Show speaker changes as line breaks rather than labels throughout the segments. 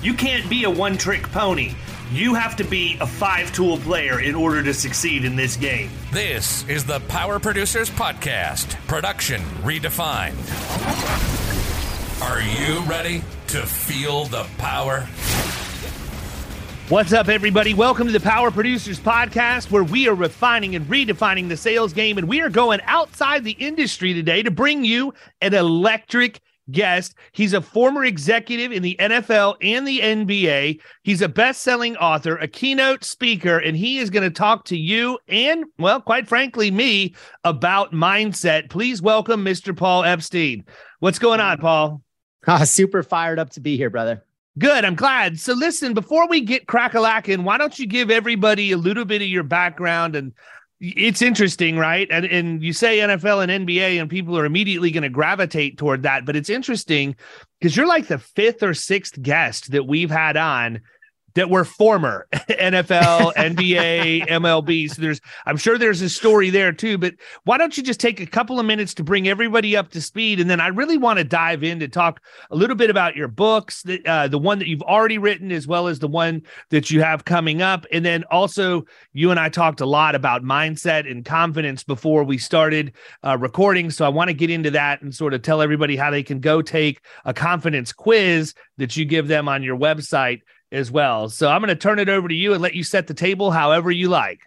You can't be a one trick pony. You have to be a five tool player in order to succeed in this game.
This is the Power Producers Podcast, production redefined. Are you ready to feel the power?
What's up, everybody? Welcome to the Power Producers Podcast, where we are refining and redefining the sales game. And we are going outside the industry today to bring you an electric guest. He's a former executive in the NFL and the NBA. He's a best selling author, a keynote speaker, and he is going to talk to you and, well, quite frankly, me about mindset. Please welcome Mr. Paul Epstein. What's going on, Paul?
Ah, super fired up to be here, brother.
Good. I'm glad. So, listen, before we get crack a lacking, why don't you give everybody a little bit of your background and it's interesting, right? And and you say NFL and NBA, and people are immediately going to gravitate toward that. But it's interesting because you're like the fifth or sixth guest that we've had on that were former NFL, NBA, MLB. So there's, I'm sure there's a story there too. But why don't you just take a couple of minutes to bring everybody up to speed, and then I really want to dive in to talk a little bit about your books, the, uh, the one that you've already written, as well as the one that you have coming up, and then also you and I talked a lot about mindset and confidence before we started uh, recording. So I want to get into that and sort of tell everybody how they can go take a confidence quiz that you give them on your website as well. So I'm going to turn it over to you and let you set the table however you like.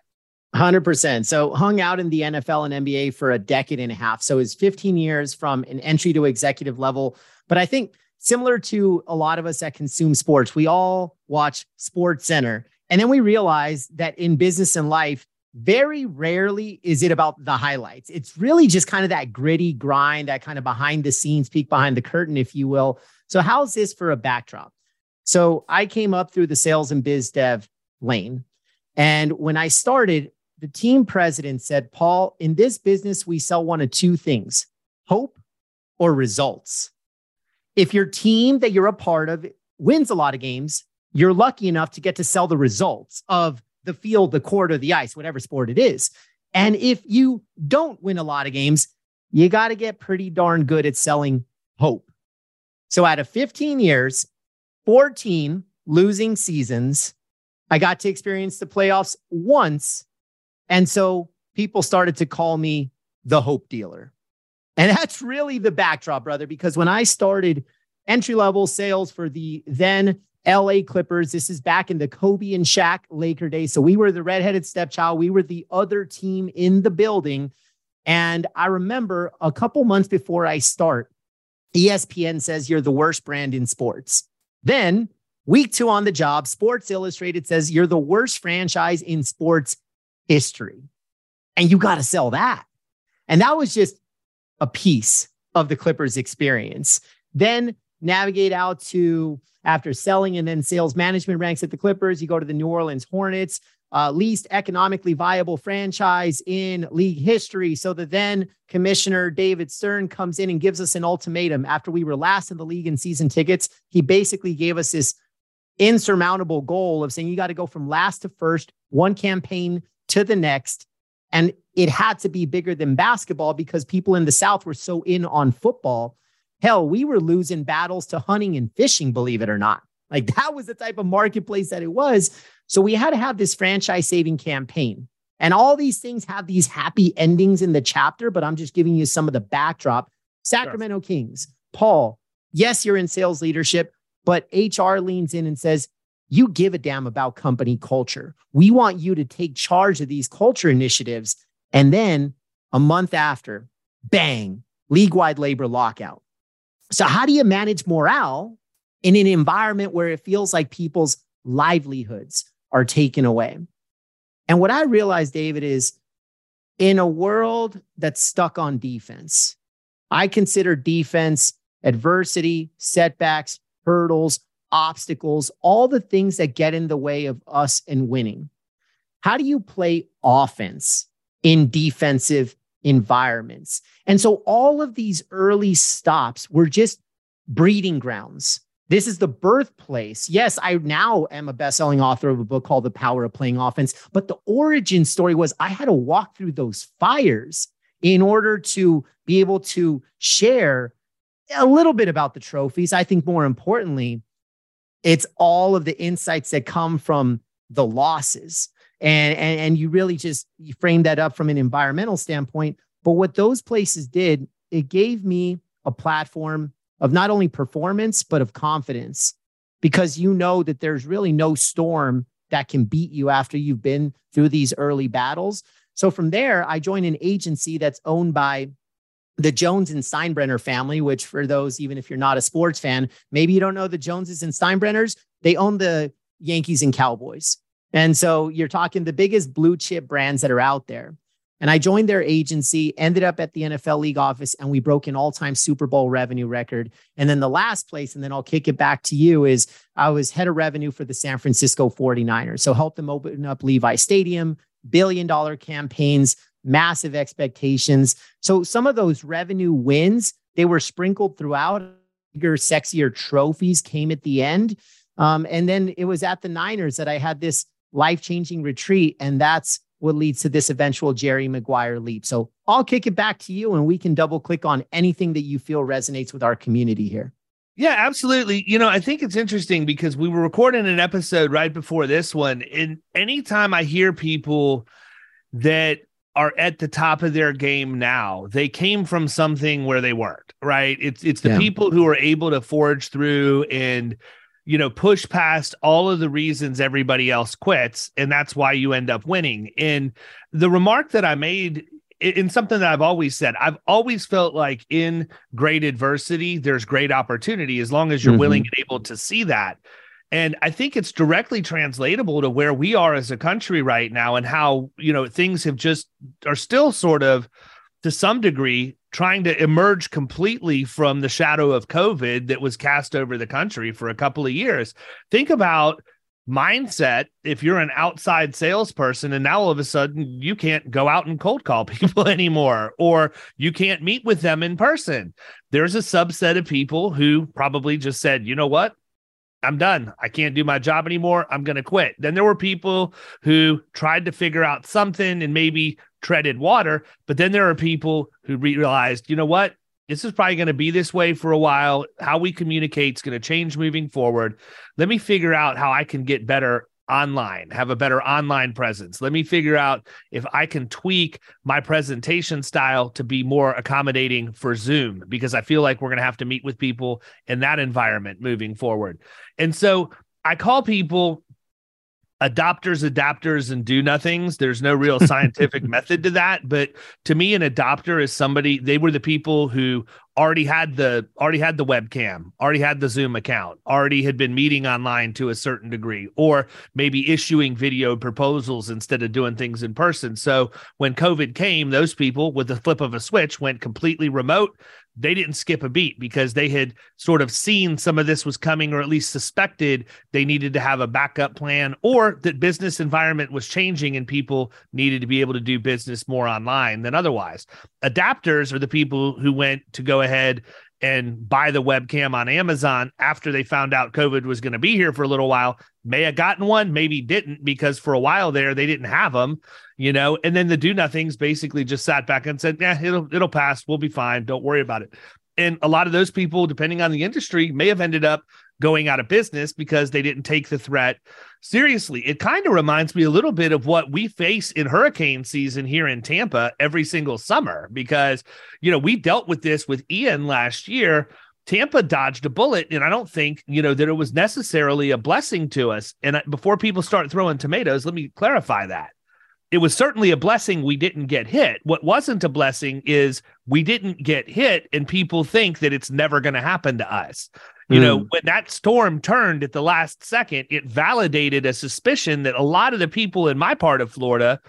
100%. So hung out in the NFL and NBA for a decade and a half. So it's 15 years from an entry to executive level. But I think similar to a lot of us that consume sports, we all watch Sports Center. And then we realize that in business and life, very rarely is it about the highlights. It's really just kind of that gritty grind, that kind of behind the scenes peek behind the curtain, if you will. So, how's this for a backdrop? So I came up through the sales and biz dev lane. And when I started, the team president said, Paul, in this business, we sell one of two things hope or results. If your team that you're a part of wins a lot of games, you're lucky enough to get to sell the results of the field, the court, or the ice, whatever sport it is. And if you don't win a lot of games, you got to get pretty darn good at selling hope. So out of 15 years, 14 losing seasons. I got to experience the playoffs once. And so people started to call me the hope dealer. And that's really the backdrop, brother, because when I started entry level sales for the then LA Clippers, this is back in the Kobe and Shaq Laker days. So we were the redheaded stepchild. We were the other team in the building. And I remember a couple months before I start, ESPN says you're the worst brand in sports. Then, week two on the job, Sports Illustrated says you're the worst franchise in sports history. And you got to sell that. And that was just a piece of the Clippers experience. Then navigate out to after selling and then sales management ranks at the Clippers, you go to the New Orleans Hornets, uh, least economically viable franchise in league history. So the then commissioner, David Stern, comes in and gives us an ultimatum. After we were last in the league in season tickets, he basically gave us this insurmountable goal of saying you got to go from last to first, one campaign to the next. And it had to be bigger than basketball because people in the South were so in on football. Hell, we were losing battles to hunting and fishing, believe it or not. Like that was the type of marketplace that it was. So we had to have this franchise saving campaign. And all these things have these happy endings in the chapter, but I'm just giving you some of the backdrop. Sacramento sure. Kings, Paul, yes, you're in sales leadership, but HR leans in and says, you give a damn about company culture. We want you to take charge of these culture initiatives. And then a month after, bang, league wide labor lockout. So, how do you manage morale in an environment where it feels like people's livelihoods are taken away? And what I realized, David, is in a world that's stuck on defense, I consider defense adversity, setbacks, hurdles, obstacles, all the things that get in the way of us and winning. How do you play offense in defensive environments? And so all of these early stops were just breeding grounds. This is the birthplace. Yes, I now am a best-selling author of a book called The Power of Playing Offense, but the origin story was I had to walk through those fires in order to be able to share a little bit about the trophies. I think more importantly, it's all of the insights that come from the losses. And, and, and you really just you frame that up from an environmental standpoint. But what those places did, it gave me a platform of not only performance, but of confidence, because you know that there's really no storm that can beat you after you've been through these early battles. So from there, I joined an agency that's owned by the Jones and Steinbrenner family, which for those, even if you're not a sports fan, maybe you don't know the Joneses and Steinbrenners, they own the Yankees and Cowboys. And so you're talking the biggest blue chip brands that are out there. And I joined their agency, ended up at the NFL league office, and we broke an all time Super Bowl revenue record. And then the last place, and then I'll kick it back to you, is I was head of revenue for the San Francisco 49ers. So helped them open up Levi Stadium, billion dollar campaigns, massive expectations. So some of those revenue wins, they were sprinkled throughout. Bigger, sexier trophies came at the end. Um, and then it was at the Niners that I had this life changing retreat. And that's what leads to this eventual Jerry Maguire leap. So I'll kick it back to you and we can double click on anything that you feel resonates with our community here.
Yeah, absolutely. You know, I think it's interesting because we were recording an episode right before this one. And anytime I hear people that are at the top of their game now. They came from something where they weren't, right? It's it's the yeah. people who are able to forge through and you know push past all of the reasons everybody else quits and that's why you end up winning. And the remark that I made in something that I've always said, I've always felt like in great adversity there's great opportunity as long as you're mm-hmm. willing and able to see that. And I think it's directly translatable to where we are as a country right now and how, you know, things have just are still sort of to some degree trying to emerge completely from the shadow of COVID that was cast over the country for a couple of years. Think about mindset if you're an outside salesperson and now all of a sudden you can't go out and cold call people anymore or you can't meet with them in person there's a subset of people who probably just said you know what I'm done. I can't do my job anymore. I'm going to quit. Then there were people who tried to figure out something and maybe treaded water. But then there are people who realized, you know what? This is probably going to be this way for a while. How we communicate is going to change moving forward. Let me figure out how I can get better online, have a better online presence. Let me figure out if I can tweak my presentation style to be more accommodating for Zoom because I feel like we're going to have to meet with people in that environment moving forward. And so I call people adopters, adapters, and do nothings. There's no real scientific method to that. But to me, an adopter is somebody, they were the people who already had the already had the webcam, already had the Zoom account, already had been meeting online to a certain degree, or maybe issuing video proposals instead of doing things in person. So when COVID came, those people with the flip of a switch went completely remote they didn't skip a beat because they had sort of seen some of this was coming or at least suspected they needed to have a backup plan or that business environment was changing and people needed to be able to do business more online than otherwise. Adapters are the people who went to go ahead and buy the webcam on Amazon after they found out COVID was going to be here for a little while. May have gotten one, maybe didn't, because for a while there they didn't have them, you know. And then the do nothings basically just sat back and said, "Yeah, it'll it'll pass. We'll be fine. Don't worry about it." And a lot of those people, depending on the industry, may have ended up going out of business because they didn't take the threat seriously. It kind of reminds me a little bit of what we face in hurricane season here in Tampa every single summer because, you know, we dealt with this with Ian last year. Tampa dodged a bullet, and I don't think, you know, that it was necessarily a blessing to us. And before people start throwing tomatoes, let me clarify that. It was certainly a blessing we didn't get hit. What wasn't a blessing is we didn't get hit, and people think that it's never going to happen to us. You mm. know, when that storm turned at the last second, it validated a suspicion that a lot of the people in my part of Florida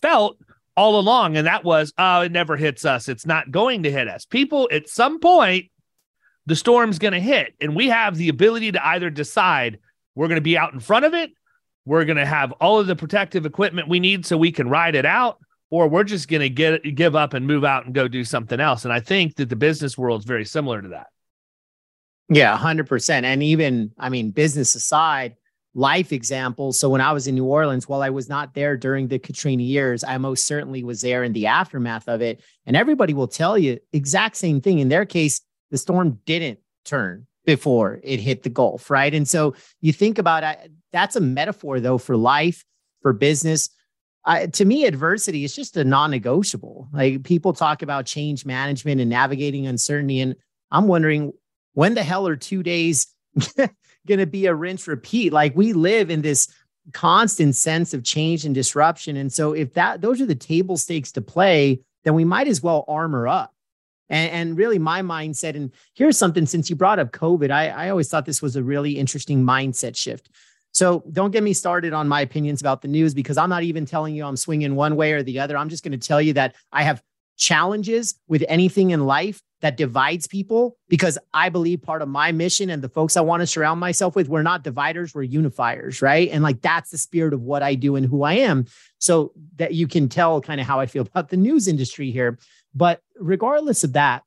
felt all along. And that was, oh, it never hits us. It's not going to hit us. People at some point, the storm's going to hit. And we have the ability to either decide we're going to be out in front of it, we're going to have all of the protective equipment we need so we can ride it out, or we're just going to get give up and move out and go do something else. And I think that the business world is very similar to that.
Yeah, 100%. And even, I mean, business aside, life examples. So when I was in New Orleans, while I was not there during the Katrina years, I most certainly was there in the aftermath of it. And everybody will tell you exact same thing. In their case, the storm didn't turn before it hit the Gulf, right? And so you think about it, that's a metaphor though for life, for business. Uh, to me, adversity is just a non-negotiable. Like people talk about change management and navigating uncertainty, and I'm wondering when the hell are two days going to be a rinse repeat? Like we live in this constant sense of change and disruption. And so if that those are the table stakes to play, then we might as well armor up. And, and really my mindset, and here's something since you brought up COVID, I, I always thought this was a really interesting mindset shift. So don't get me started on my opinions about the news because I'm not even telling you I'm swinging one way or the other. I'm just going to tell you that I have challenges with anything in life that divides people because I believe part of my mission and the folks I want to surround myself with, we're not dividers, we're unifiers, right? And like that's the spirit of what I do and who I am. So that you can tell kind of how I feel about the news industry here. But regardless of that,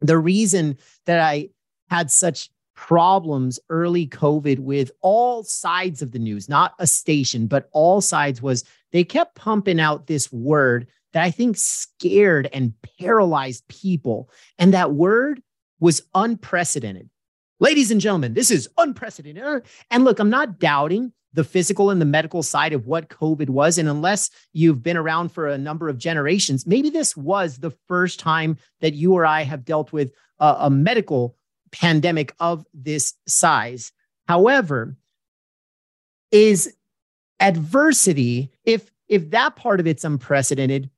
the reason that I had such problems early COVID with all sides of the news, not a station, but all sides was they kept pumping out this word that I think scared and paralyzed people. And that word was unprecedented. Ladies and gentlemen, this is unprecedented. And look, I'm not doubting the physical and the medical side of what COVID was. And unless you've been around for a number of generations, maybe this was the first time that you or I have dealt with a, a medical pandemic of this size. However, is adversity, if if that part of it's unprecedented,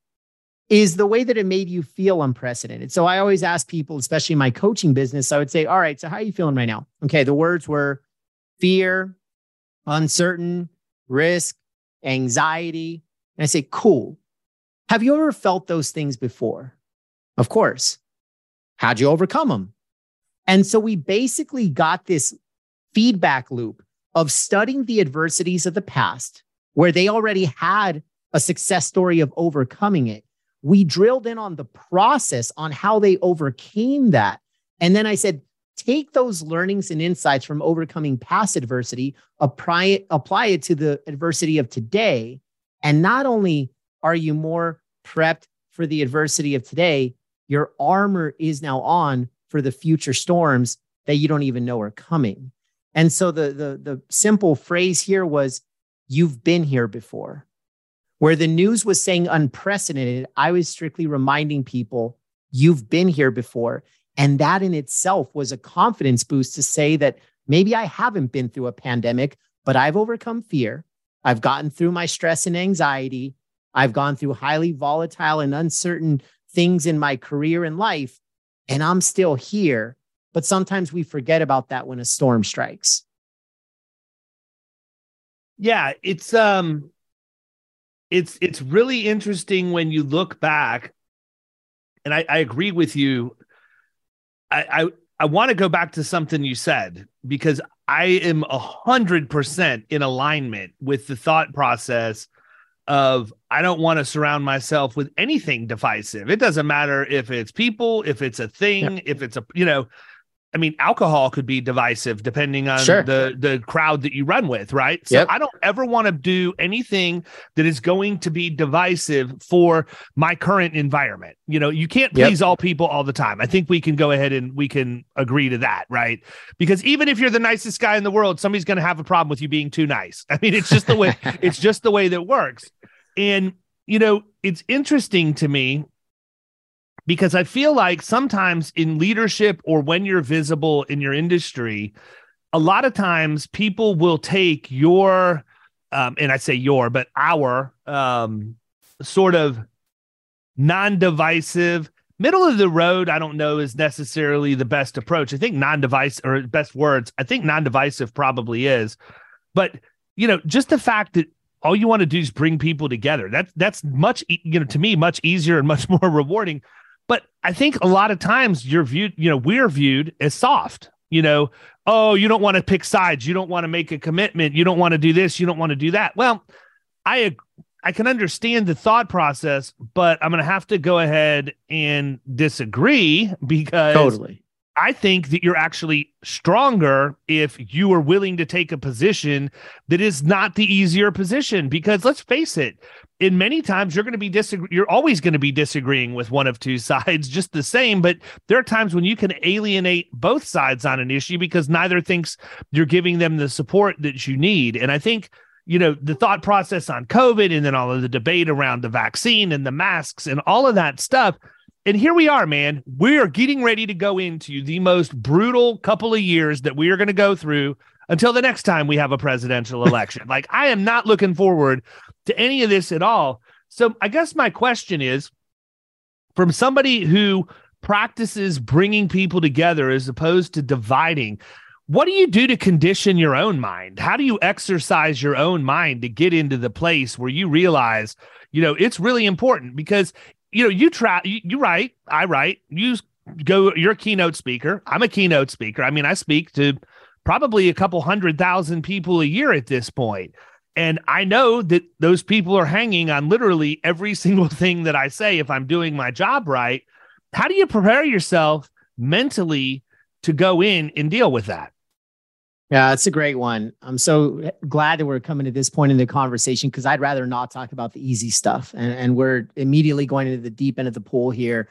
is the way that it made you feel unprecedented. So I always ask people, especially in my coaching business, I would say, All right, so how are you feeling right now? Okay. The words were fear, uncertain, risk, anxiety. And I say, Cool. Have you ever felt those things before? Of course. How'd you overcome them? And so we basically got this feedback loop of studying the adversities of the past where they already had a success story of overcoming it we drilled in on the process on how they overcame that. And then I said, take those learnings and insights from overcoming past adversity, apply it, apply it to the adversity of today. And not only are you more prepped for the adversity of today, your armor is now on for the future storms that you don't even know are coming. And so the the the simple phrase here was you've been here before. Where the news was saying unprecedented, I was strictly reminding people, you've been here before. And that in itself was a confidence boost to say that maybe I haven't been through a pandemic, but I've overcome fear. I've gotten through my stress and anxiety. I've gone through highly volatile and uncertain things in my career and life, and I'm still here. But sometimes we forget about that when a storm strikes.
Yeah, it's um it's it's really interesting when you look back, and I, I agree with you. I I, I want to go back to something you said because I am a hundred percent in alignment with the thought process of I don't want to surround myself with anything divisive. It doesn't matter if it's people, if it's a thing, if it's a you know, I mean, alcohol could be divisive depending on
Sure.
the the crowd that you run with, right? So
Yep.
I don't ever want to do anything that is going to be divisive for my current environment. You know, you can't
Yep.
please all people all the time. I think we can go ahead and we can agree to that, right? Because even if you're the nicest guy in the world, somebody's going to have a problem with you being too nice. I mean, it's just the way it's just the way that works. And you know, it's interesting to me because I feel like sometimes in leadership or when you're visible in your industry, a lot of times people will take your, um, and I say your, but our um, sort of non divisive, middle of the road, I don't know is necessarily the best approach. I think non divisive or best words, I think non divisive probably is. But, you know, just the fact that all you want to do is bring people together. That's that's much you know to me much easier and much more rewarding. But I think a lot of times you're viewed, you know, we're viewed as soft. You know, oh, you don't want to pick sides, you don't want to make a commitment, you don't want to do this, you don't want to do that. Well, I I can understand the thought process, but I'm going to have to go ahead and disagree because
Totally.
I think that you're actually stronger if you are willing to take a position that is not the easier position. Because let's face it, in many times you're going to be disagree. You're always going to be disagreeing with one of two sides, just the same. But there are times when you can alienate both sides on an issue because neither thinks you're giving them the support that you need. And I think you know the thought process on COVID and then all of the debate around the vaccine and the masks and all of that stuff and here we are, man. We are getting ready to go into the most brutal couple of years that we are going to go through until the next time we have a presidential election. like, I am not looking forward to any of this at all. So, I guess my question is from somebody who practices bringing people together as opposed to dividing, what do you do to condition your own mind? How do you exercise your own mind to get into the place where you realize, you know, it's really important because you know, you try, you, you write, I write, you go, you're a keynote speaker. I'm a keynote speaker. I mean, I speak to probably a couple hundred thousand people a year at this point. And I know that those people are hanging on literally every single thing that I say if I'm doing my job right. How do you prepare yourself mentally to go in and deal with that?
Yeah, that's a great one. I'm so glad that we're coming to this point in the conversation because I'd rather not talk about the easy stuff. And, and we're immediately going into the deep end of the pool here.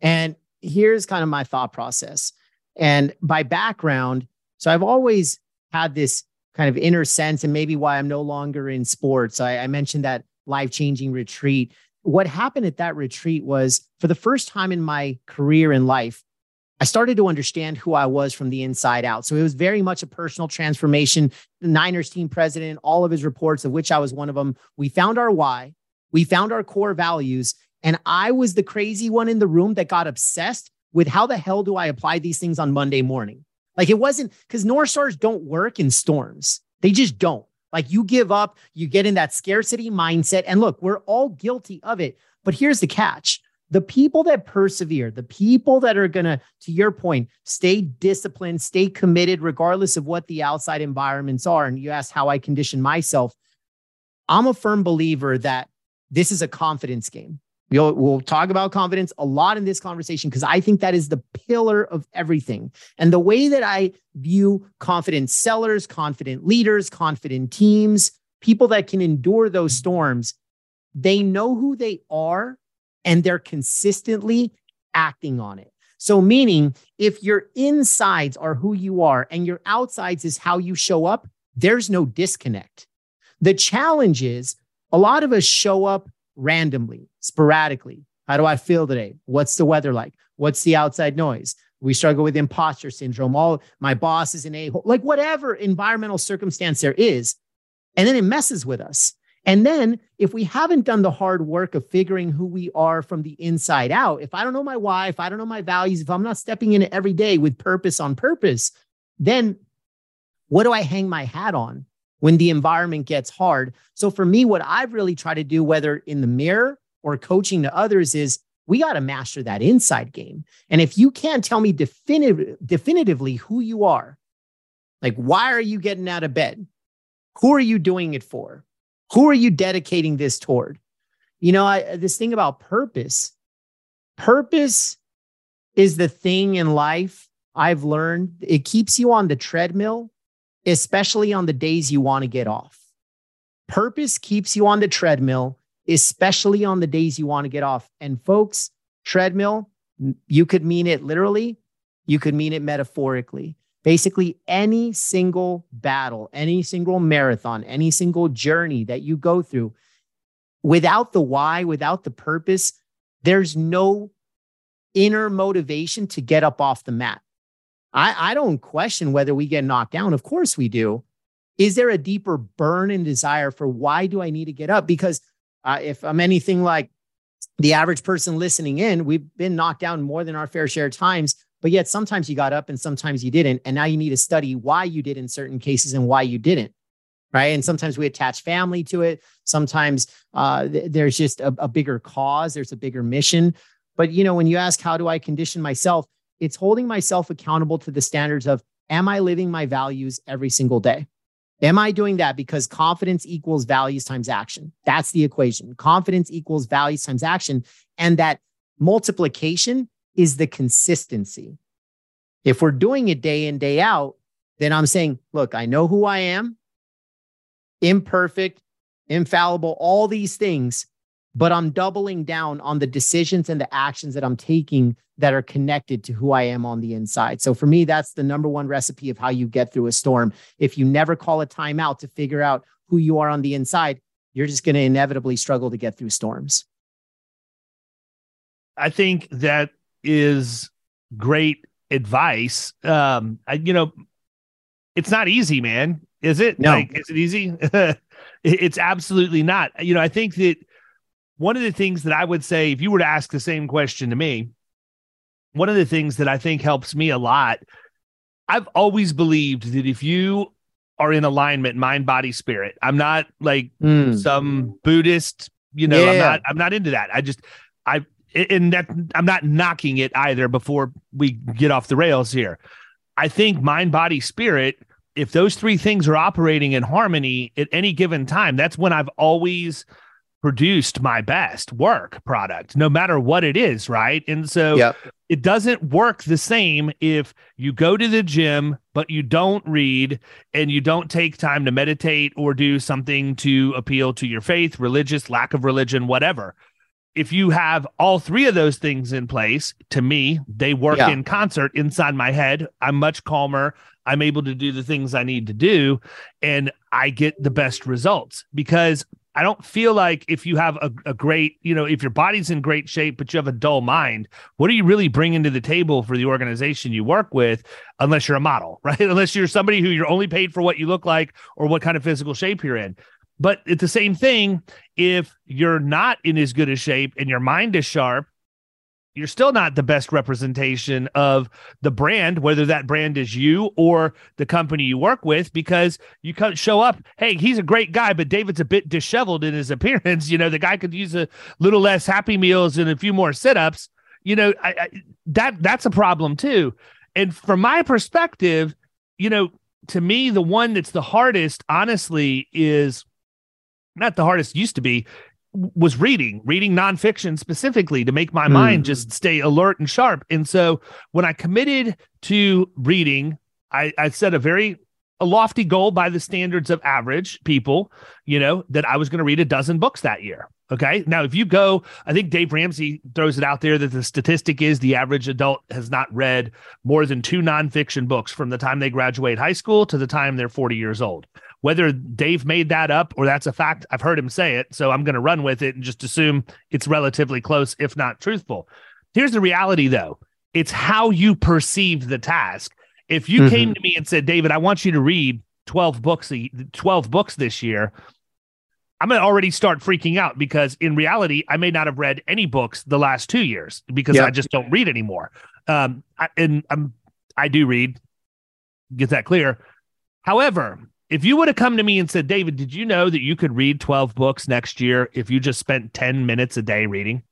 And here's kind of my thought process. And by background, so I've always had this kind of inner sense, and maybe why I'm no longer in sports. I, I mentioned that life changing retreat. What happened at that retreat was for the first time in my career in life, I started to understand who I was from the inside out. So it was very much a personal transformation. The Niners team president, all of his reports, of which I was one of them, we found our why, we found our core values. And I was the crazy one in the room that got obsessed with how the hell do I apply these things on Monday morning? Like it wasn't because North Stars don't work in storms, they just don't. Like you give up, you get in that scarcity mindset. And look, we're all guilty of it. But here's the catch the people that persevere, the people that are going to, to your point, stay disciplined, stay committed, regardless of what the outside environments are. And you asked how I condition myself. I'm a firm believer that this is a confidence game. We'll, we'll talk about confidence a lot in this conversation because I think that is the pillar of everything. And the way that I view confident sellers, confident leaders, confident teams, people that can endure those storms, they know who they are and they're consistently acting on it. So, meaning if your insides are who you are and your outsides is how you show up, there's no disconnect. The challenge is a lot of us show up randomly, sporadically. How do I feel today? What's the weather like? What's the outside noise? We struggle with imposter syndrome. All my boss is an a hole, like whatever environmental circumstance there is. And then it messes with us. And then if we haven't done the hard work of figuring who we are from the inside out, if I don't know my why, if I don't know my values, if I'm not stepping in every day with purpose on purpose, then what do I hang my hat on when the environment gets hard? So for me, what I've really tried to do, whether in the mirror or coaching to others, is we got to master that inside game. And if you can't tell me definitive, definitively who you are, like why are you getting out of bed? Who are you doing it for? Who are you dedicating this toward? You know, I, this thing about purpose, purpose is the thing in life I've learned it keeps you on the treadmill, especially on the days you want to get off. Purpose keeps you on the treadmill, especially on the days you want to get off. And folks, treadmill, you could mean it literally, you could mean it metaphorically. Basically, any single battle, any single marathon, any single journey that you go through, without the why, without the purpose, there's no inner motivation to get up off the mat. I, I don't question whether we get knocked down. Of course we do. Is there a deeper burn and desire for why do I need to get up? Because uh, if I'm anything like the average person listening in, we've been knocked down more than our fair share of times, but yet sometimes you got up and sometimes you didn't. And now you need to study why you did in certain cases and why you didn't. Right. And sometimes we attach family to it. Sometimes uh, th- there's just a, a bigger cause, there's a bigger mission. But, you know, when you ask, how do I condition myself? It's holding myself accountable to the standards of, am I living my values every single day? Am I doing that because confidence equals values times action? That's the equation. Confidence equals values times action. And that multiplication is the consistency. If we're doing it day in, day out, then I'm saying, look, I know who I am, imperfect, infallible, all these things, but I'm doubling down on the decisions and the actions that I'm taking that are connected to who I am on the inside. So for me, that's the number one recipe of how you get through a storm. If you never call a timeout to figure out who you are on the inside, you're just going to inevitably struggle to get through storms.
I think that is great advice. Um, I, you know, it's not easy, man. Is it?
No.
Like, is it easy? it's absolutely not. You know, I think that one of the things that I would say, if you were to ask the same question to me, one of the things that I think helps me a lot, I've always believed that if you are in alignment, mind, body, spirit, I'm not like
Mm.
some Buddhist, you know, I'm not, I'm not into that. I just, I, and that I'm not knocking it either before we get off the rails here. I think mind, body, spirit, if those three things are operating in harmony at any given time, that's when I've always produced my best work product, no matter what it is. Right. And so
Yep.
it doesn't work the same if you go to the gym, but you don't read and you don't take time to meditate or do something to appeal to your faith, religious, lack of religion, whatever. If you have all three of those things in place, to me, they work
Yeah.
in concert inside my head. I'm much calmer. I'm able to do the things I need to do, and I get the best results because I don't feel like if you have a, a great, you know, if your body's in great shape, but you have a dull mind, what are you really bringing to the table for the organization you work with, unless you're a model, right? Unless you're somebody who you're only paid for what you look like or what kind of physical shape you're in. But it's the same thing if you're not in as good a shape and your mind is sharp, you're still not the best representation of the brand, whether that brand is you or the company you work with, because you come show up. Hey, he's a great guy, but David's a bit disheveled in his appearance. You know, the guy could use a little less Happy Meals and a few more sit ups. You know, I, I, that that's a problem too. And from my perspective, you know, to me, the one that's the hardest, honestly, is not the hardest used to be was reading, reading nonfiction specifically to make my mind
Mm.
just stay alert and sharp. And so when I committed to reading, I, I set a very a lofty goal by the standards of average people, you know, that I was going to read a dozen books that year. Okay. Now, if you go, I think Dave Ramsey throws it out there that the statistic is the average adult has not read more than two nonfiction books from the time they graduate high school to the time they're 40 years old. Whether Dave made that up or that's a fact, I've heard him say it. So I'm going to run with it and just assume it's relatively close, if not truthful. Here's the reality, though it's how you perceive the task. If you
Mhm.
came to me and said, David, I want you to read 12 books, 12 books this year, I'm going to already start freaking out because in reality, I may not have read any books the last two years because
Yep.
I just don't read anymore. Um, I, and I'm, I do read, get that clear. However, if you would have come to me and said, David, did you know that you could read 12 books next year if you just spent 10 minutes a day reading?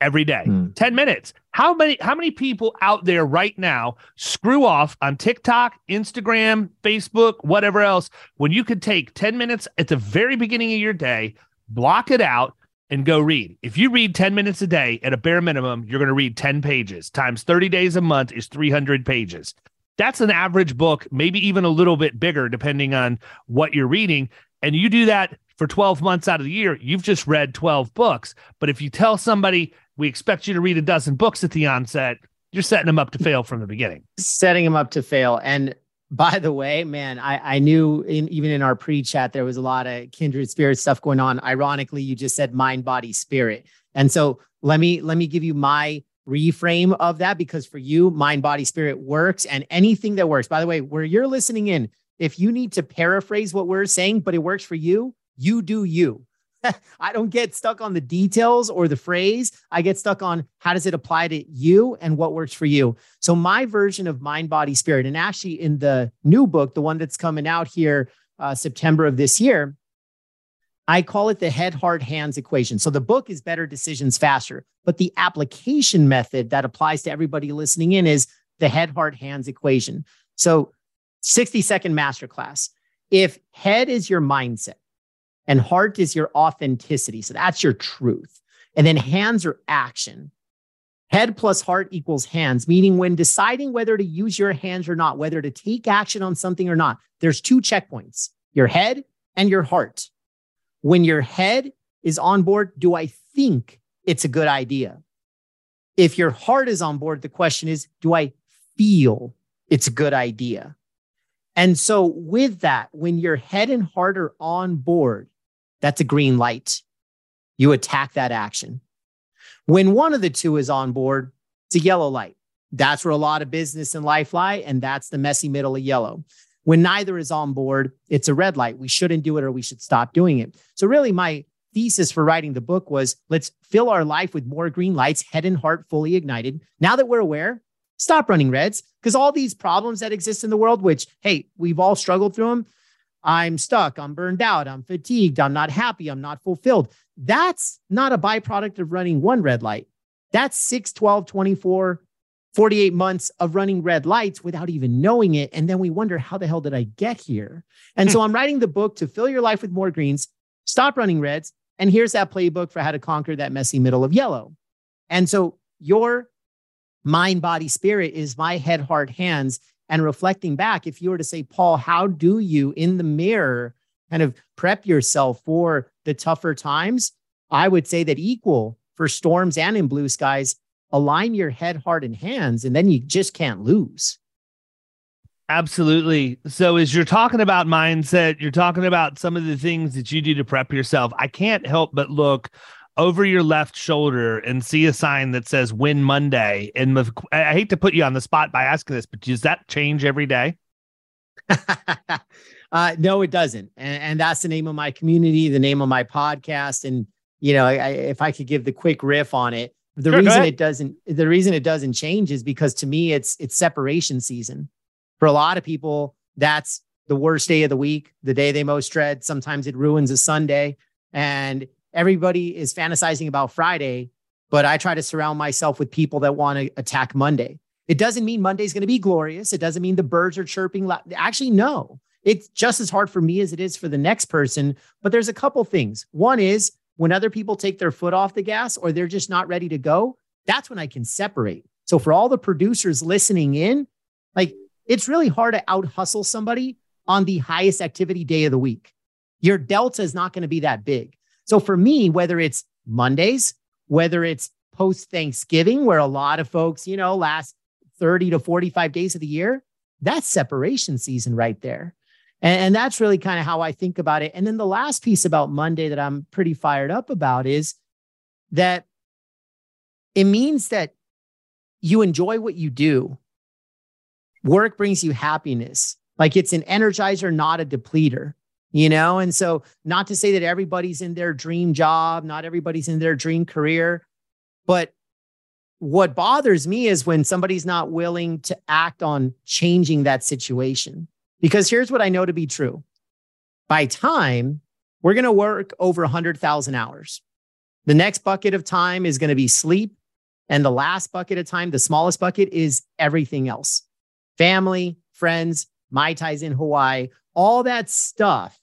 Every day,
Hmm.
10 minutes. How many how many people out there right now screw off on TikTok, Instagram, Facebook, whatever else when you could take 10 minutes at the very beginning of your day, block it out, and go read. If you read 10 minutes a day at a bare minimum, you're going to read 10 pages times 30 days a month is 300 pages. That's an average book, maybe even a little bit bigger, depending on what you're reading. And you do that for 12 months out of the year, you've just read 12 books. But if you tell somebody, we expect you to read a dozen books at the onset, you're setting them up to fail from the beginning.
Setting them up to fail. And by the way, man, I, I knew in, even in our pre chat, there was a lot of kindred spirit stuff going on. Ironically, you just said mind, body, spirit. And so let me let me give you my reframe of that because for you, mind, body, spirit works and anything that works. By the way, where you're listening in, if you need to paraphrase what we're saying, but it works for you, you do you. I don't get stuck on the details or the phrase. I get stuck on how does it apply to you and what works for you. So my version of mind, body, spirit, and actually in the new book, the one that's coming out here uh, September of this year, I call it the head, heart, hands equation. So the book is better decisions faster, but the application method that applies to everybody listening in is the head, heart, hands equation. So 60 second masterclass. If head is your mindset and heart is your authenticity, so that's your truth, and then hands are action. Head plus heart equals hands, meaning when deciding whether to use your hands or not, whether to take action on something or not, there's two checkpoints your head and your heart. When your head is on board, do I think it's a good idea? If your heart is on board, the question is, do I feel it's a good idea? And so, with that, when your head and heart are on board, that's a green light. You attack that action. When one of the two is on board, it's a yellow light. That's where a lot of business and life lie. And that's the messy middle of yellow. When neither is on board, it's a red light. We shouldn't do it or we should stop doing it. So, really, my thesis for writing the book was let's fill our life with more green lights, head and heart fully ignited. Now that we're aware, Stop running reds because all these problems that exist in the world, which, hey, we've all struggled through them. I'm stuck, I'm burned out, I'm fatigued, I'm not happy, I'm not fulfilled. That's not a byproduct of running one red light. That's 6, 12, 24, 48 months of running red lights without even knowing it. And then we wonder, how the hell did I get here? And so hmm. I'm writing the book to fill your life with more greens, stop running reds. And here's that playbook for how to conquer that messy middle of yellow. And so your mind, body, spirit is my head, heart, hands. And reflecting back, if you were to say, Paul, how do you in the mirror kind of prep yourself for the tougher times? I would say that equal for storms and in blue skies, align your head, heart, and hands, and then you just can't lose.
Absolutely. So, as you're talking about mindset, you're talking about some of the things that you do to prep yourself. I can't help but look over your left shoulder and see a sign that says win Monday. And I hate to put you on the spot by asking this, but does that change every day?
uh, no, it doesn't. And, and, that's the name of my community, the name of my podcast. And, you know, I, if I could give the quick riff on it, the sure, reason it doesn't, the reason it doesn't change is because to me, it's, it's separation season. For a lot of people, that's the worst day of the week, the day they most dread. Sometimes it ruins a Sunday. And everybody is fantasizing about Friday, but I try to surround myself with people that want to attack Monday. It doesn't mean Monday's going to be glorious. It doesn't mean the birds are chirping. Actually, no. It's just as hard for me as it is for the next person. But there's a couple things. One is when other people take their foot off the gas or they're just not ready to go, that's when I can separate. So for all the producers listening in, like it's really hard to out hustle somebody on the highest activity day of the week. Your delta is not going to be that big. So for me, whether it's Mondays, whether it's post Thanksgiving, where a lot of folks, you know, last 30 to 45 days of the year, that's separation season right there. And, and that's really kind of how I think about it. And then the last piece about Monday that I'm pretty fired up about is that it means that you enjoy what you do. Work brings you happiness. Like it's an energizer, not a depleter you know? And so, not to say that everybody's in their dream job, not everybody's in their dream career, but what bothers me is when somebody's not willing to act on changing that situation. Because here's what I know to be true by time, we're going to work over 100,000 hours. The next bucket of time is going to be sleep. And the last bucket of time, the smallest bucket, is everything else family, friends, Mai Tais in Hawaii, all that stuff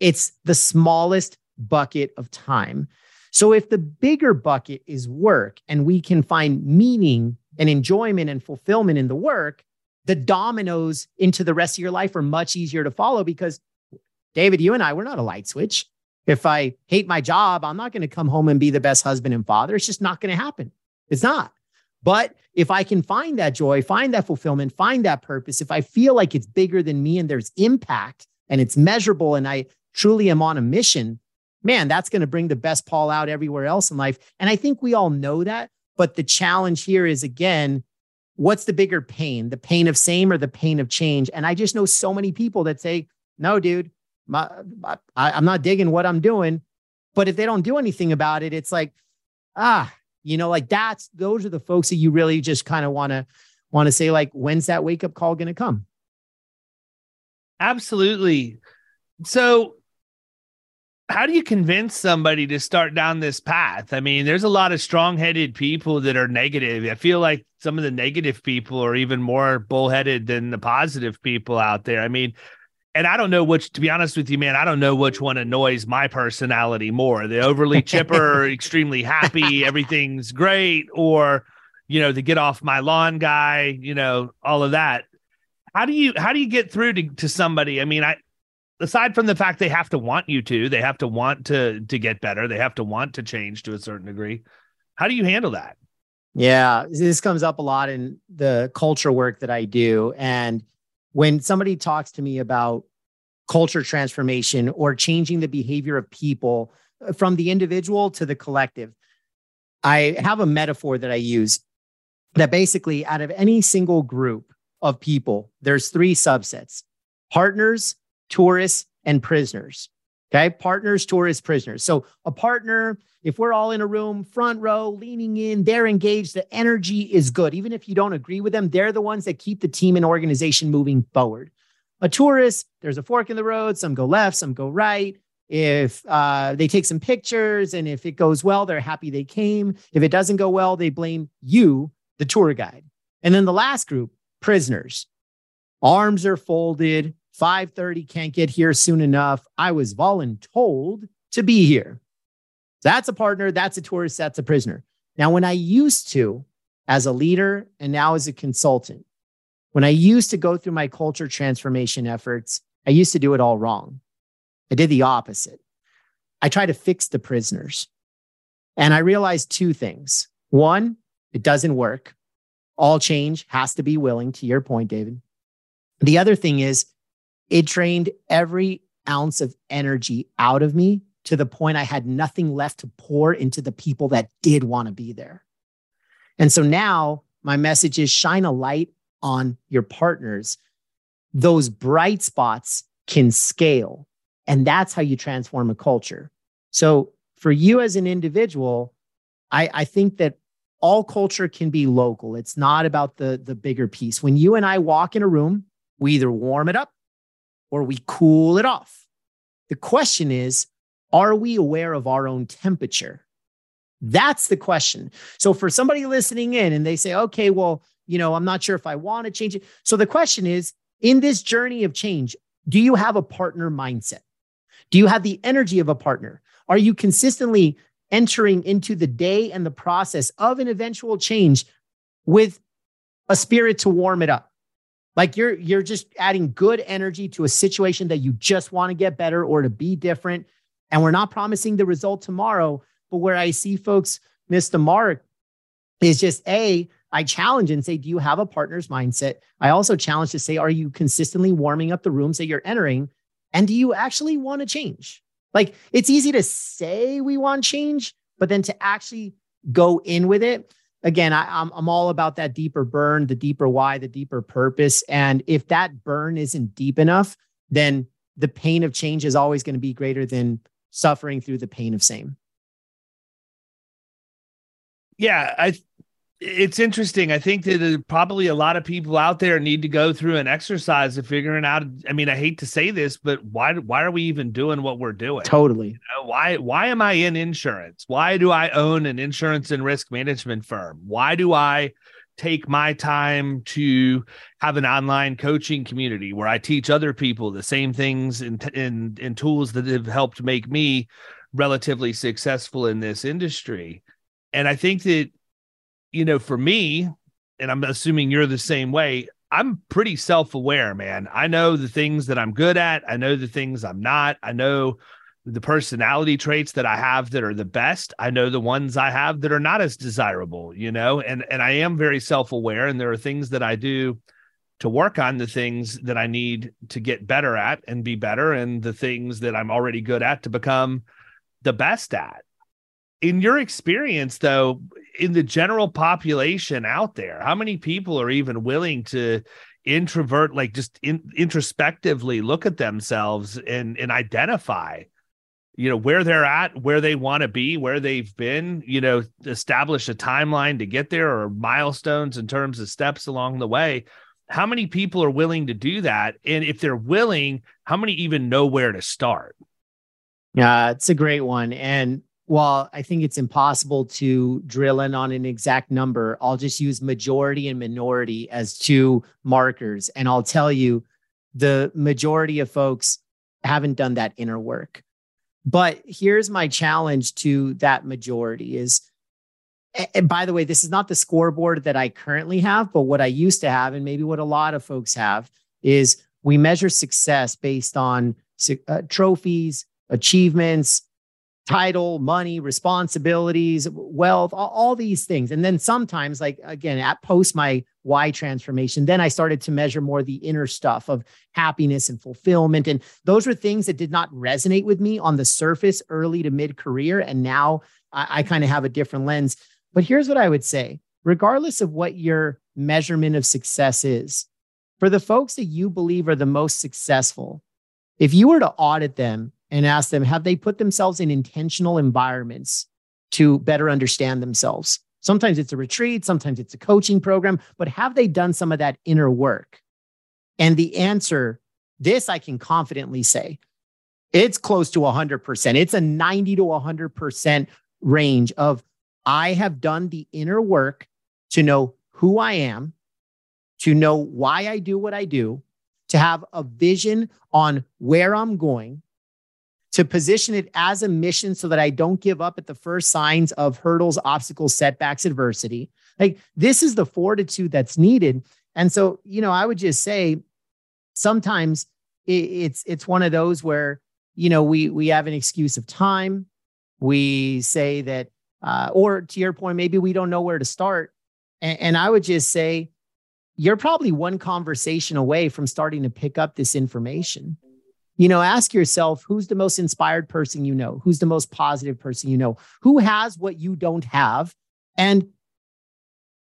it's the smallest bucket of time. So if the bigger bucket is work and we can find meaning and enjoyment and fulfillment in the work, the dominoes into the rest of your life are much easier to follow because David, you and I, we're not a light switch. If I hate my job, I'm not going to come home and be the best husband and father. It's just not going to happen. It's not. But if I can find that joy, find that fulfillment, find that purpose, if I feel like it's bigger than me and there's impact and it's measurable and I truly am on a mission, man, that's going to bring the best Paul out everywhere else in life. And I think we all know that. But the challenge here is again, what's the bigger pain, the pain of same or the pain of change? And I just know so many people that say, no, dude, my, I, I'm not digging what I'm doing. But if they don't do anything about it, it's like, ah, you know, like that's those are the folks that you really just kind of want to want to say, like, when's that wake up call going to come?
Absolutely. So how do you convince somebody to start down this path? I mean, there's a lot of strong-headed people that are negative. I feel like some of the negative people are even more bullheaded than the positive people out there. I mean, and I don't know which, to be honest with you, man, I don't know which one annoys my personality more the overly chipper, extremely happy, everything's great, or, you know, the get off my lawn guy, you know, all of that. How do you, how do you get through to, to somebody? I mean, I, aside from the fact they have to want you to, they have to want to, to get better. They have to want to change to a certain degree. How do you handle that?
Yeah, this comes up a lot in the culture work that I do. And, when somebody talks to me about culture transformation or changing the behavior of people uh, from the individual to the collective, I have a metaphor that I use that basically, out of any single group of people, there's three subsets partners, tourists, and prisoners. Okay. Partners, tourists, prisoners. So a partner, if we're all in a room, front row, leaning in, they're engaged, the energy is good. Even if you don't agree with them, they're the ones that keep the team and organization moving forward. A tourist, there's a fork in the road. Some go left, some go right. If uh, they take some pictures and if it goes well, they're happy they came. If it doesn't go well, they blame you, the tour guide. And then the last group, prisoners. Arms are folded, 5:30 can't get here soon enough. I was voluntold to be here. That's a partner, that's a tourist, that's a prisoner. Now, when I used to, as a leader and now as a consultant, when I used to go through my culture transformation efforts, I used to do it all wrong. I did the opposite. I tried to fix the prisoners. And I realized two things. One, it doesn't work. All change has to be willing, to your point, David. The other thing is, it drained every ounce of energy out of me to the point I had nothing left to pour into the people that did want to be there. And so now my message is shine a light on your partners. Those bright spots can scale. And that's how you transform a culture. So for you as an individual, I, I think that all culture can be local. It's not about the, the bigger piece. When you and I walk in a room, we either warm it up or we cool it off. The question is, are we aware of our own temperature? That's the question. So for somebody listening in and they say, okay, well, you know, I'm not sure if I want to change it. So the question is, in this journey of change, do you have a partner mindset? Do you have the energy of a partner? Are you consistently entering into the day and the process of an eventual change with a spirit to warm it up? Like you're you're just adding good energy to a situation that you just want to get better or to be different. And we're not promising the result tomorrow, but where I see folks miss the mark is just a I challenge and say, do you have a partner's mindset? I also challenge to say, are you consistently warming up the rooms that you're entering? And do you actually want to change? Like it's easy to say we want change, but then to actually go in with it again, I, am I'm, I'm all about that deeper burn, the deeper why, the deeper purpose. And if that burn isn't deep enough, then the pain of change is always going to be greater than suffering through the pain of same.
Yeah, I it's interesting. I think that probably a lot of people out there need to go through an exercise of figuring out. I mean, I hate to say this, but why why are we even doing what we're doing?
Totally.
You know, why why am I in insurance? Why do I own an insurance and risk management firm? Why do I take my time to have an online coaching community where I teach other people the same things and in, in tools that have helped make me relatively successful in this industry. And I think that, you know, for me, and I'm assuming you're the same way, I'm pretty self aware, man. I know the things that I'm good at, I know the things I'm not. I know the personality traits that I have that are the best. I know the ones I have that are not as desirable, you know, and and I am very self-aware and there are things that I do to work on the things that I need to get better at and be better and the things that I'm already good at to become the best at. In your experience though, in the general population out there, how many people are even willing to introvert like just in, introspectively look at themselves and and identify you know where they're at where they want to be where they've been you know establish a timeline to get there or milestones in terms of steps along the way? How many people are willing to do that? And if they're willing how many even know where to start?
Yeah it's a great one. And while i think it's impossible to drill in on an exact number i'll just use majority and minority as two markers. And i'll tell you the majority of folks haven't done that inner work. But here's my challenge to that majority is and by the way, this is not the scoreboard that I currently have, but what I used to have, and maybe what a lot of folks have, is we measure success based on uh, trophies, achievements, title, money, responsibilities, wealth, all, all, these things. And then sometimes, like again, at post my why transformation, then I started to measure more the inner stuff of happiness and fulfillment. And those were things that did not resonate with me on the surface early to mid career. And now I, I kind of have a different lens. But here's what I would say regardless of what your measurement of success is, for the folks that you believe are the most successful, if you were to audit them and ask them, have they put themselves in intentional environments to better understand themselves? Sometimes it's a retreat, sometimes it's a coaching program, but have they done some of that inner work? And the answer, this I can confidently say, it's close to 100%. It's a 90 to 100% range of I have done the inner work to know who I am, to know why I do what I do, to have a vision on where I'm going, to position it as a mission so that I don't give up at the first signs of hurdles, obstacles, setbacks, adversity. Like this is the fortitude that's needed. And so, you know, I would just say sometimes it's it's one of those where, you know, we we have an excuse of time. We say that uh, or to your point, maybe we don't know where to start. And, and I would just say, you're probably one conversation away from starting to pick up this information you know, ask yourself who's the most inspired person you know? Who's the most positive person you know? Who has what you don't have? And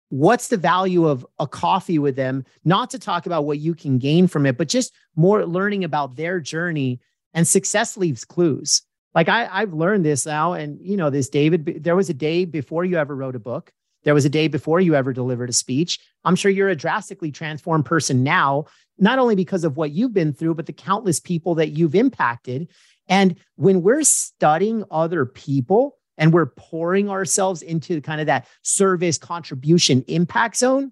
what's the value of a coffee with them? Not to talk about what you can gain from it, but just more learning about their journey. And success leaves clues. Like I, I've learned this now. And, you know, this, David, there was a day before you ever wrote a book. There was a day before you ever delivered a speech. I'm sure you're a drastically transformed person now not only because of what you've been through, but the countless people that you've impacted. And when we're studying other people and we're pouring ourselves into kind of that service contribution impact zone,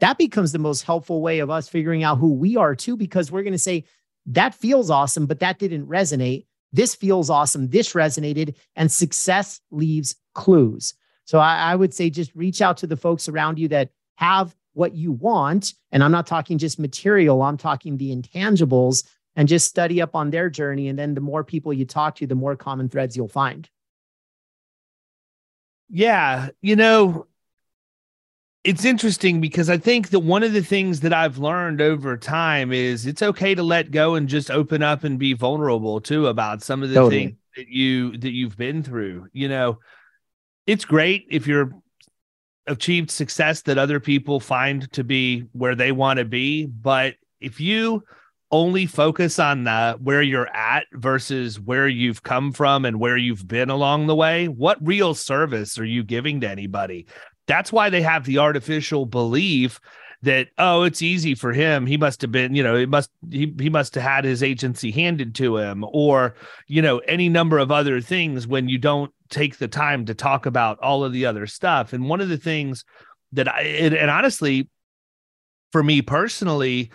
that becomes the most helpful way of us figuring out who we are too, because we're going to say, that feels awesome, but that didn't resonate. This feels awesome. This resonated, and success leaves clues. So I, I would say just reach out to the folks around you that have what you want. And I'm not talking just material, I'm talking the intangibles and just study up on their journey. And then the more people you talk to, the more common threads you'll find.
Yeah. You know, it's interesting because I think that one of the things that I've learned over time is it's okay to let go and just open up and be vulnerable too about some of the totally. things that you that you've been through. You know, it's great if you're achieved success that other people find to be where they want to be. But if you only focus on the where you're at versus where you've come from and where you've been along the way, what real service are you giving to anybody? That's why they have the artificial belief that oh it's easy for him he must have been you know it must he, he must have had his agency handed to him or you know any number of other things when you don't take the time to talk about all of the other stuff. And one of the things that I, and honestly, for me personally,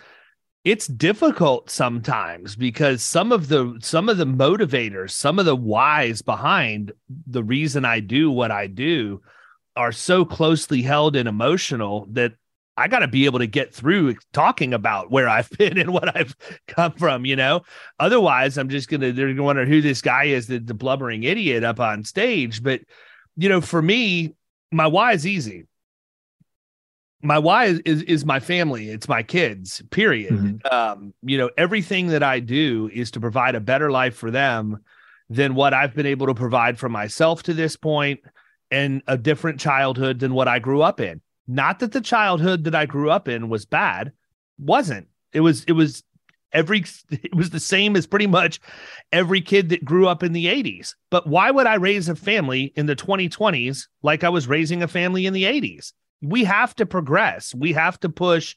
it's difficult sometimes because some of the some of the motivators some of the whys behind the reason i do what i do are so closely held and emotional that i got to be able to get through talking about where i've been and what i've come from you know? Otherwise i'm just gonna they're gonna wonder who this guy is the, the blubbering idiot up on stage. But you know for me my why is easy. My why is, is, is my family. It's my kids period. Mm-hmm. um you know everything that i do is to provide a better life for them than what i've been able to provide for myself to this point and a different childhood than what i grew up in not that the childhood that i grew up in was bad. Wasn't. It was it was every it was the same as pretty much every kid that grew up in the 80s but why would i raise a family in the 2020s like i was raising a family in the 80s we have to progress. We have to push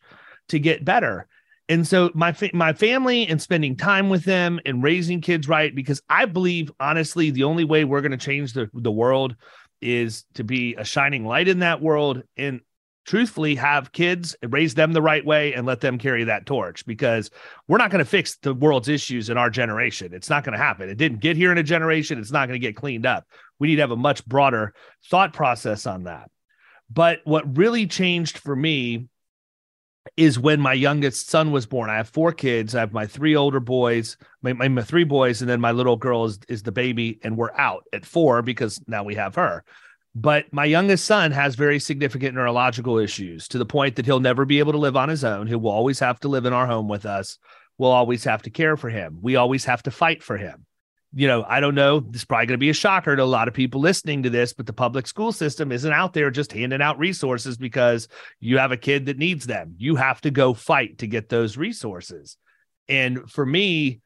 to get better. And so my fa- my family and spending time with them and raising kids right because I believe honestly the only way we're going to change the the world is to be a shining light in that world. And truthfully have kids raise them the right way and let them carry that torch because we're not going to fix the world's issues in our generation it's not going to happen it didn't get here in a generation it's not going to get cleaned up we need to have a much broader thought process on that but what really changed for me is when my youngest son was born. I have four kids. I have my three older boys, my, my, my, three boys, and then my little girl is, is the baby, and we're out at four because now we have her. But my youngest son has very significant neurological issues to the point that he'll never be able to live on his own. He will always have to live in our home with us. We'll always have to care for him. We always have to fight for him you know, I don't know. This is probably going to be a shocker to a lot of people listening to this, but the public school system isn't out there just handing out resources because you have a kid that needs them. You have to go fight to get those resources. And for me,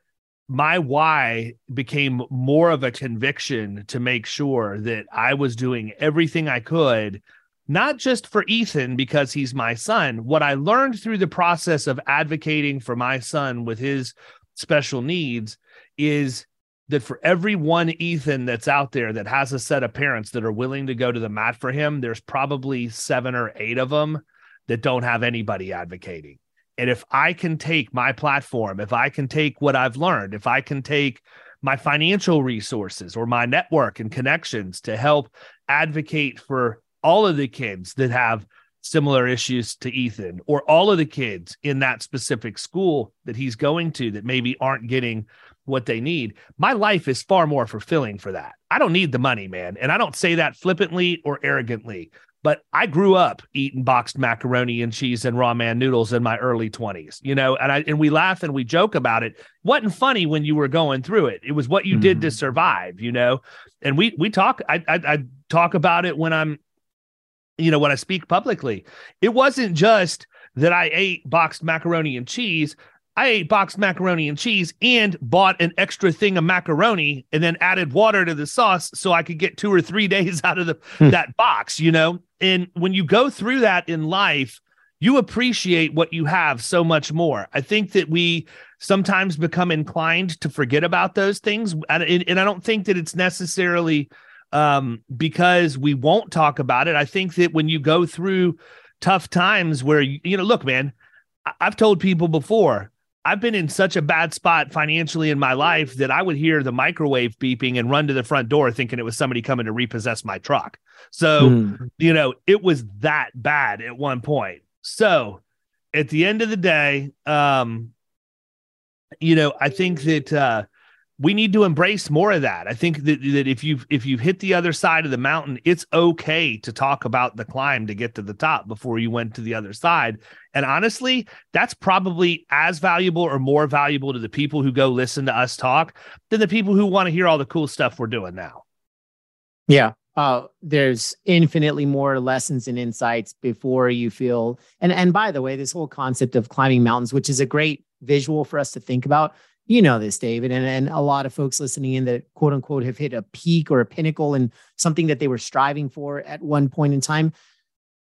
my why became more of a conviction to make sure that I was doing everything I could, not just for Ethan because he's my son. What I learned through the process of advocating for my son with his special needs is that for every one Ethan that's out there that has a set of parents that are willing to go to the mat for him, there's probably seven or eight of them that don't have anybody advocating. And if I can take my platform, if I can take what I've learned, if I can take my financial resources or my network and connections to help advocate for all of the kids that have similar issues to Ethan or all of the kids in that specific school that he's going to that maybe aren't getting what they need. My life is far more fulfilling for that. I don't need the money, man. And I don't say that flippantly or arrogantly, but I grew up eating boxed macaroni and cheese and ramen noodles in my early 20s, you know, and I and we laugh and we joke about it. Wasn't funny when you were going through it. It was what you mm-hmm. did to mm-hmm. survive, you know. And we we talk I, I I talk about it when I'm you know, when I speak publicly. It wasn't just that I ate boxed macaroni and cheese. I ate boxed macaroni and cheese and bought an extra thing of macaroni and then added water to the sauce so I could get two or three days out of the hmm. that box, you know? And when you go through that in life, you appreciate what you have so much more. I think that we sometimes become inclined to forget about those things. And, and I don't think that it's necessarily um, because we won't talk about it. I think that when you go through tough times where, you, you know, look, man, I've told people before, I've been in such a bad spot financially in my life that I would hear the microwave beeping and run to the front door thinking it was somebody coming to repossess my truck. So, mm. you know, it was that bad at one point. So, at the end of the day, um, you know, I think that uh, we need to embrace more of that. I think that, that if you've if you've hit the other side of the mountain, it's okay to talk about the climb to get to the top before you went to the other side. And honestly, that's probably as valuable or more valuable to the people who go listen to us talk than the people who want to hear all the cool stuff we're doing now.
Yeah. Uh, there's infinitely more lessons and insights before you feel and and by the way, this whole concept of climbing mountains, which is a great visual for us to think about you know this, David, and, and a lot of folks listening in that quote unquote have hit a peak or a pinnacle and something that they were striving for at one point in time.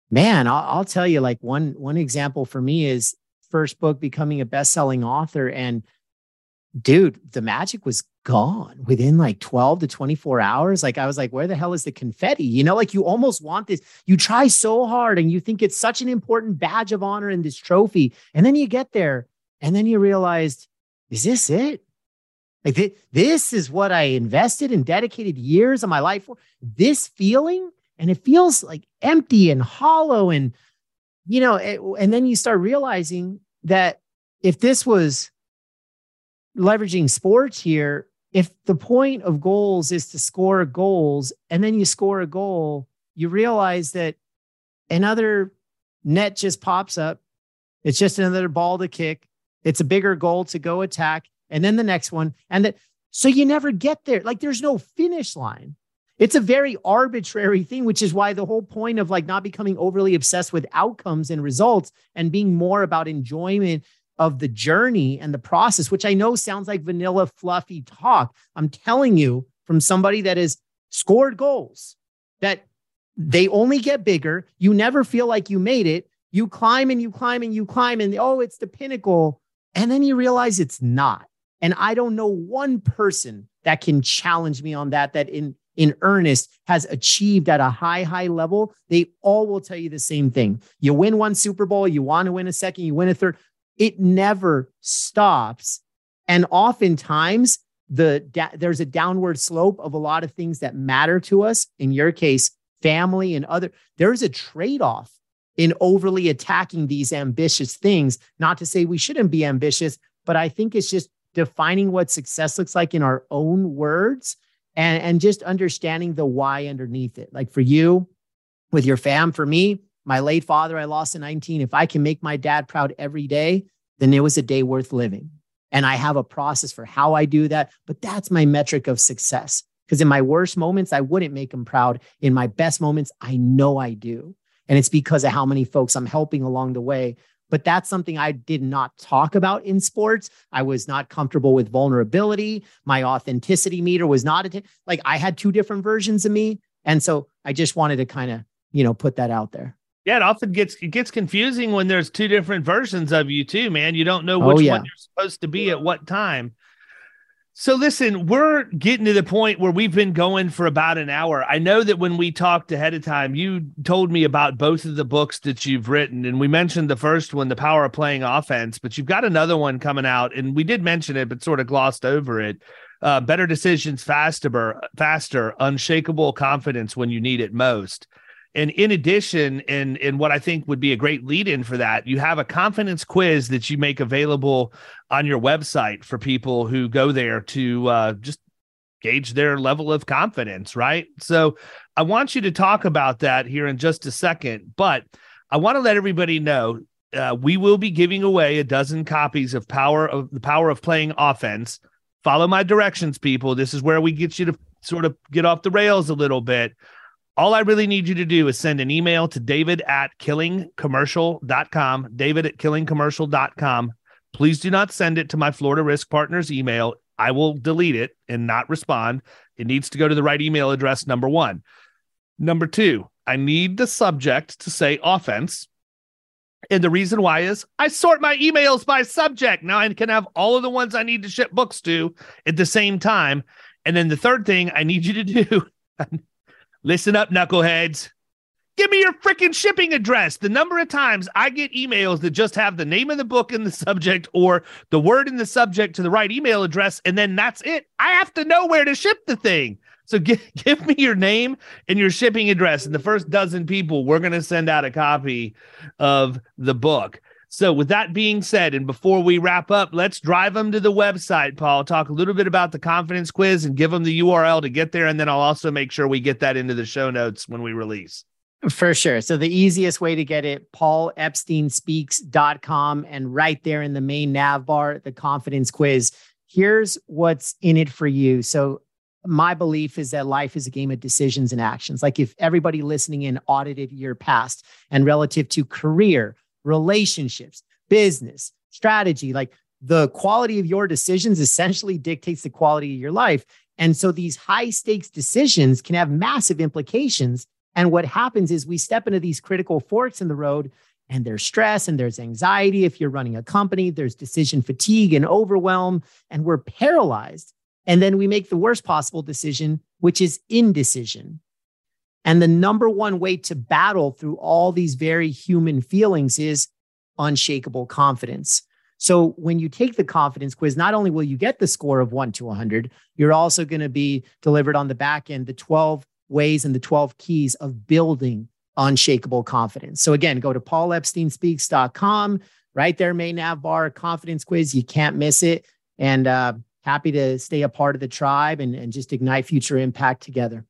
Man, I'll, I'll tell you, like one one example for me is first book becoming a best-selling author, and dude, the magic was gone within like 12 to 24 hours. Like I was like, where the hell is the confetti? You know, like you almost want this. You try so hard and you think it's such an important badge of honor in this trophy. And then you get there And then you realized, is this it? Like th- this is what I invested and dedicated years of my life for. This feeling, and it feels like empty and hollow, and you know, it, and then you start realizing that if this was leveraging sports here, if the point of goals is to score goals, and then you score a goal, you realize that another net just pops up. It's just another ball to kick. It's a bigger goal to go attack and then the next one. And that, so you never get there. Like there's no finish line. It's a very arbitrary thing, which is why the whole point of like not becoming overly obsessed with outcomes and results and being more about enjoyment of the journey and the process, which I know sounds like vanilla, fluffy talk. I'm telling you from somebody that has scored goals that they only get bigger. You never feel like you made it. You climb and you climb and you climb, and oh, it's the pinnacle. And then you realize it's not. And I don't know one person that can challenge me on that, that in, in earnest has achieved at a high, high level. They all will tell you the same thing. You win one Super Bowl, you want to win a second, you win a third. It never stops. And oftentimes, the da- there's a downward slope of a lot of things that matter to us. In your case, family and other. There's a trade off in overly attacking these ambitious things. Not to say we shouldn't be ambitious, but I think it's just defining what success looks like in our own words and, and just understanding the why underneath it. Like for you, with your fam, for me, my late father, I lost in 19. If I can make my dad proud every day, then it was a day worth living. And I have a process for how I do that. But that's my metric of success. Because in my worst moments, I wouldn't make him proud. In my best moments, I know I do. And it's because of how many folks I'm helping along the way but that's something I did not talk about in sports. I was not comfortable with vulnerability. My authenticity meter was not like I had two different versions of me. And so I just wanted to kind of, you know, put that out there.
Yeah, it often gets it gets confusing when there's two different versions of you too, man. You don't know which oh, yeah. one you're supposed to be at what time. So listen, we're getting to the point where we've been going for about an hour. I know that when we talked ahead of time, you told me about both of the books that you've written, and we mentioned the first one, The Power of Playing Offense, but you've got another one coming out, and we did mention it, but sort of glossed over it. Uh, better decisions faster, faster, unshakable confidence when you need it most. And in addition, and and what I think would be a great lead in for that, you have a confidence quiz that you make available on your website for people who go there to uh, just gauge their level of confidence, right? So I want you to talk about that here in just a second, but I want to let everybody know uh, we will be giving away a dozen copies of Power of the Power of Playing Offense. Follow my directions, people. This is where we get you to sort of get off the rails a little bit. All I really need you to do is send an email to david at killingcommercial.com, david at killingcommercial.com. Please do not send it to my Florida Risk Partners email. I will delete it and not respond. It needs to go to the right email address, number one. Number two, I need the subject to say offense. And the reason why is I sort my emails by subject. Now I can have all of the ones I need to ship books to at the same time. And then the third thing I need you to do Listen up, knuckleheads. Give me your freaking shipping address. The number of times I get emails that just have the name of the book in the subject or the word in the subject to the right email address, and then that's it. I have to know where to ship the thing. So give, give me your name and your shipping address. And the first dozen people, we're going to send out a copy of the book. So, with that being said, and before we wrap up, let's drive them to the website, Paul. Talk a little bit about the confidence quiz and give them the URL to get there. And then I'll also make sure we get that into the show notes when we release.
For sure. So, the easiest way to get it, paulepsteinspeaks.com. And right there in the main nav bar, the confidence quiz. Here's what's in it for you. So, my belief is that life is a game of decisions and actions. Like if everybody listening in audited your past and relative to career, relationships, business, strategy, like the quality of your decisions essentially dictates the quality of your life. And so these high stakes decisions can have massive implications. And what happens is we step into these critical forks in the road, and there's stress and there's anxiety. If you're running a company, there's decision fatigue and overwhelm, and we're paralyzed. And then we make the worst possible decision, which is indecision. And the number one way to battle through all these very human feelings is unshakable confidence. So when you take the confidence quiz, not only will you get the score of one to 100, you're also going to be delivered on the back end the 12 ways and the 12 keys of building unshakable confidence. So again, go to paulepsteinspeaks.com. Right there, main nav bar, confidence quiz. You can't miss it. And uh, happy to stay a part of the tribe and, and just ignite future impact together.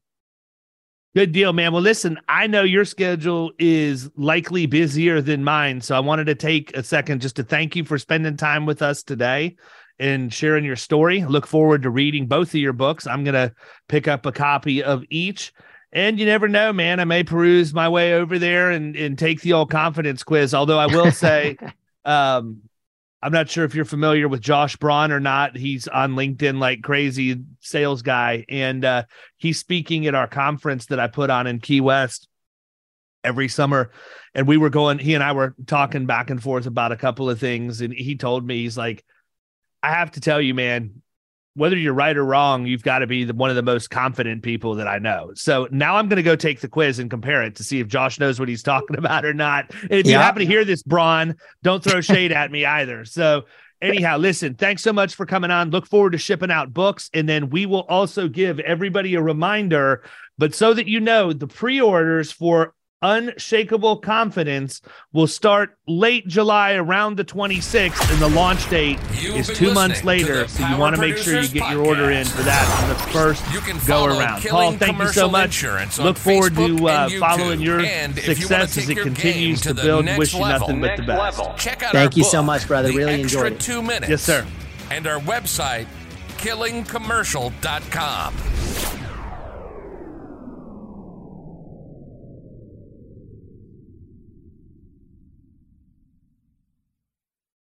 Good deal, man. Well, listen, I know your schedule is likely busier than mine. So I wanted to take a second just to thank you for spending time with us today and sharing your story. Look forward to reading both of your books. I'm going to pick up a copy of each. And you never know, man. I may peruse my way over there and, and take the old confidence quiz. Although I will say, um, I'm not sure if you're familiar with Josh Braun or not. He's on LinkedIn like crazy sales guy, and uh, he's speaking at our conference that I put on in Key West every summer. And we were going, he and I were talking back and forth about a couple of things, and he told me he's like, I have to tell you, man, whether you're right or wrong, you've got to be the, one of the most confident people that I know. So now I'm going to go take the quiz and compare it to see if Josh knows what he's talking about or not. And if yeah. you happen to hear this, Braun, don't throw shade at me either. So anyhow, listen, thanks so much for coming on. Look forward to shipping out books. And then we will also give everybody a reminder, but so that you know, the pre orders for Unshakable Confidence will start late July around the 26th, and the launch date You've is two months later. So you want to make sure you get podcast. your order in for that on the first go around. Paul, thank you so much. Look forward to uh, following your success as it continues to, to build. Wish you nothing but the best.
Check out thank you book, so much, brother. Really enjoyed it.
Two minutes.
Yes, sir.
And our website, killingcommercial.com.